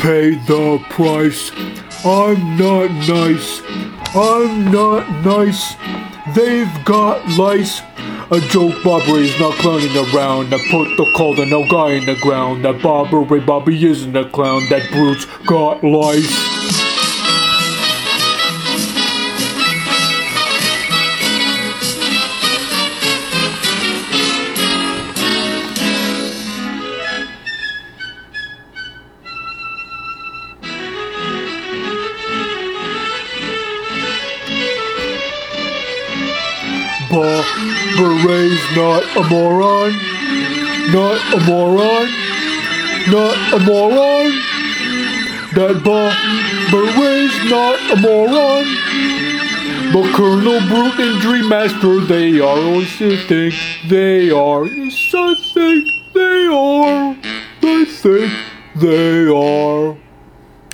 pay the price. I'm not nice. I'm not nice. They've got lice. A joke Bob Ray is not clowning around. I put the cold and no guy in the ground. That Bob Ray Bobby isn't a clown. That brute's got lice. Bob Ray's not a moron. Not a moron. Not a moron. That Bob Ray's not a moron. But Colonel Brute and DreamMaster, they are always think they are. Think they are. I think they are.